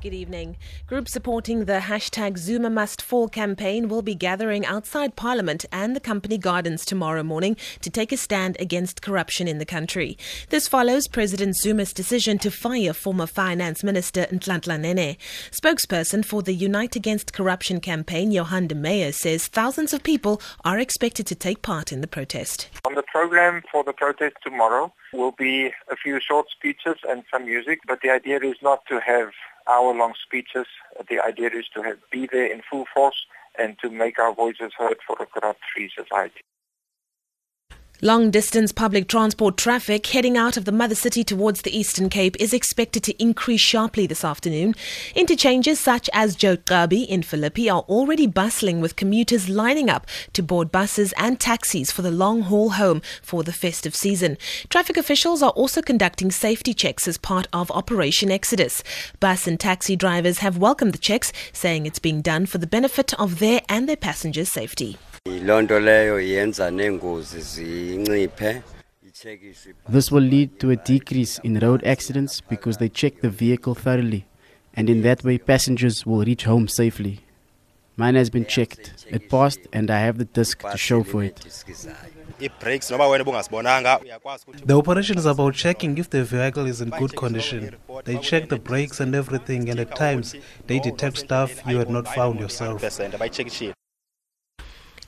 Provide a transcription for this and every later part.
Good evening. Groups supporting the hashtag Zuma Must Fall campaign will be gathering outside Parliament and the company gardens tomorrow morning to take a stand against corruption in the country. This follows President Zuma's decision to fire former Finance Minister Nhlanhla Nene. Spokesperson for the Unite Against Corruption campaign, Johan de Meyer, says thousands of people are expected to take part in the protest. On the program for the protest tomorrow will be a few short speeches and some music, but the idea is not to have hour-long speeches. The idea is to have, be there in full force and to make our voices heard for a corrupt-free society. Long distance public transport traffic heading out of the mother city towards the Eastern Cape is expected to increase sharply this afternoon. Interchanges such as Joe Gqabi in Philippi are already bustling with commuters lining up to board buses and taxis for the long haul home for the festive season. Traffic officials are also conducting safety checks as part of Operation Exodus. Bus and taxi drivers have welcomed the checks, saying it's being done for the benefit of their and their passengers' safety. This will lead to a decrease in road accidents because they check the vehicle thoroughly, and in that way, passengers will reach home safely. Mine has been checked. It passed, and I have the disc to show for it. The operation is about checking if the vehicle is in good condition. They check the brakes and everything, and at times they detect stuff you had not found yourself.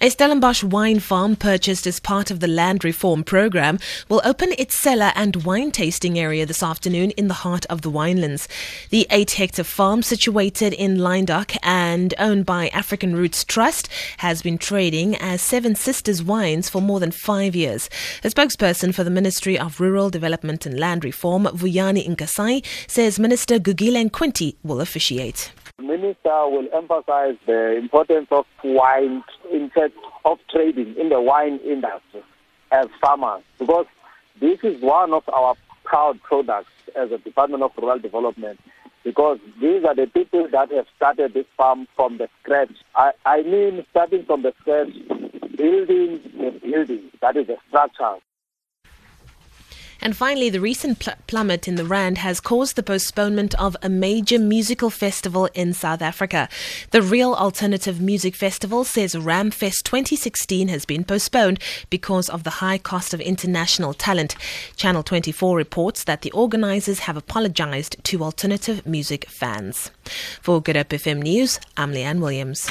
A Stellenbosch wine farm purchased as part of the land reform program will open its cellar and wine tasting area this afternoon in the heart of the winelands. The 8 hectare farm situated in Lynedoch and owned by African Roots Trust has been trading as Seven Sisters Wines for more than 5 years. A spokesperson for the Ministry of Rural Development and Land Reform, Vuyani Nkasai, says Minister Gugile Nkwinti will officiate. The minister will emphasize the importance of wine, in fact, of trading in the wine industry as farmers, because this is one of our proud products as a Department of Rural Development, because these are the people that have started this farm from the scratch. I, I mean, starting from the scratch, building the building, that is the structure. And finally, the recent pl- plummet in the Rand has caused the postponement of a major musical festival in South Africa. The Real Alternative Music Festival says Ramfest 2016 has been postponed because of the high cost of international talent. Channel 24 reports that the organizers have apologized to alternative music fans. For Good Hope FM News, I'm Leanne Williams.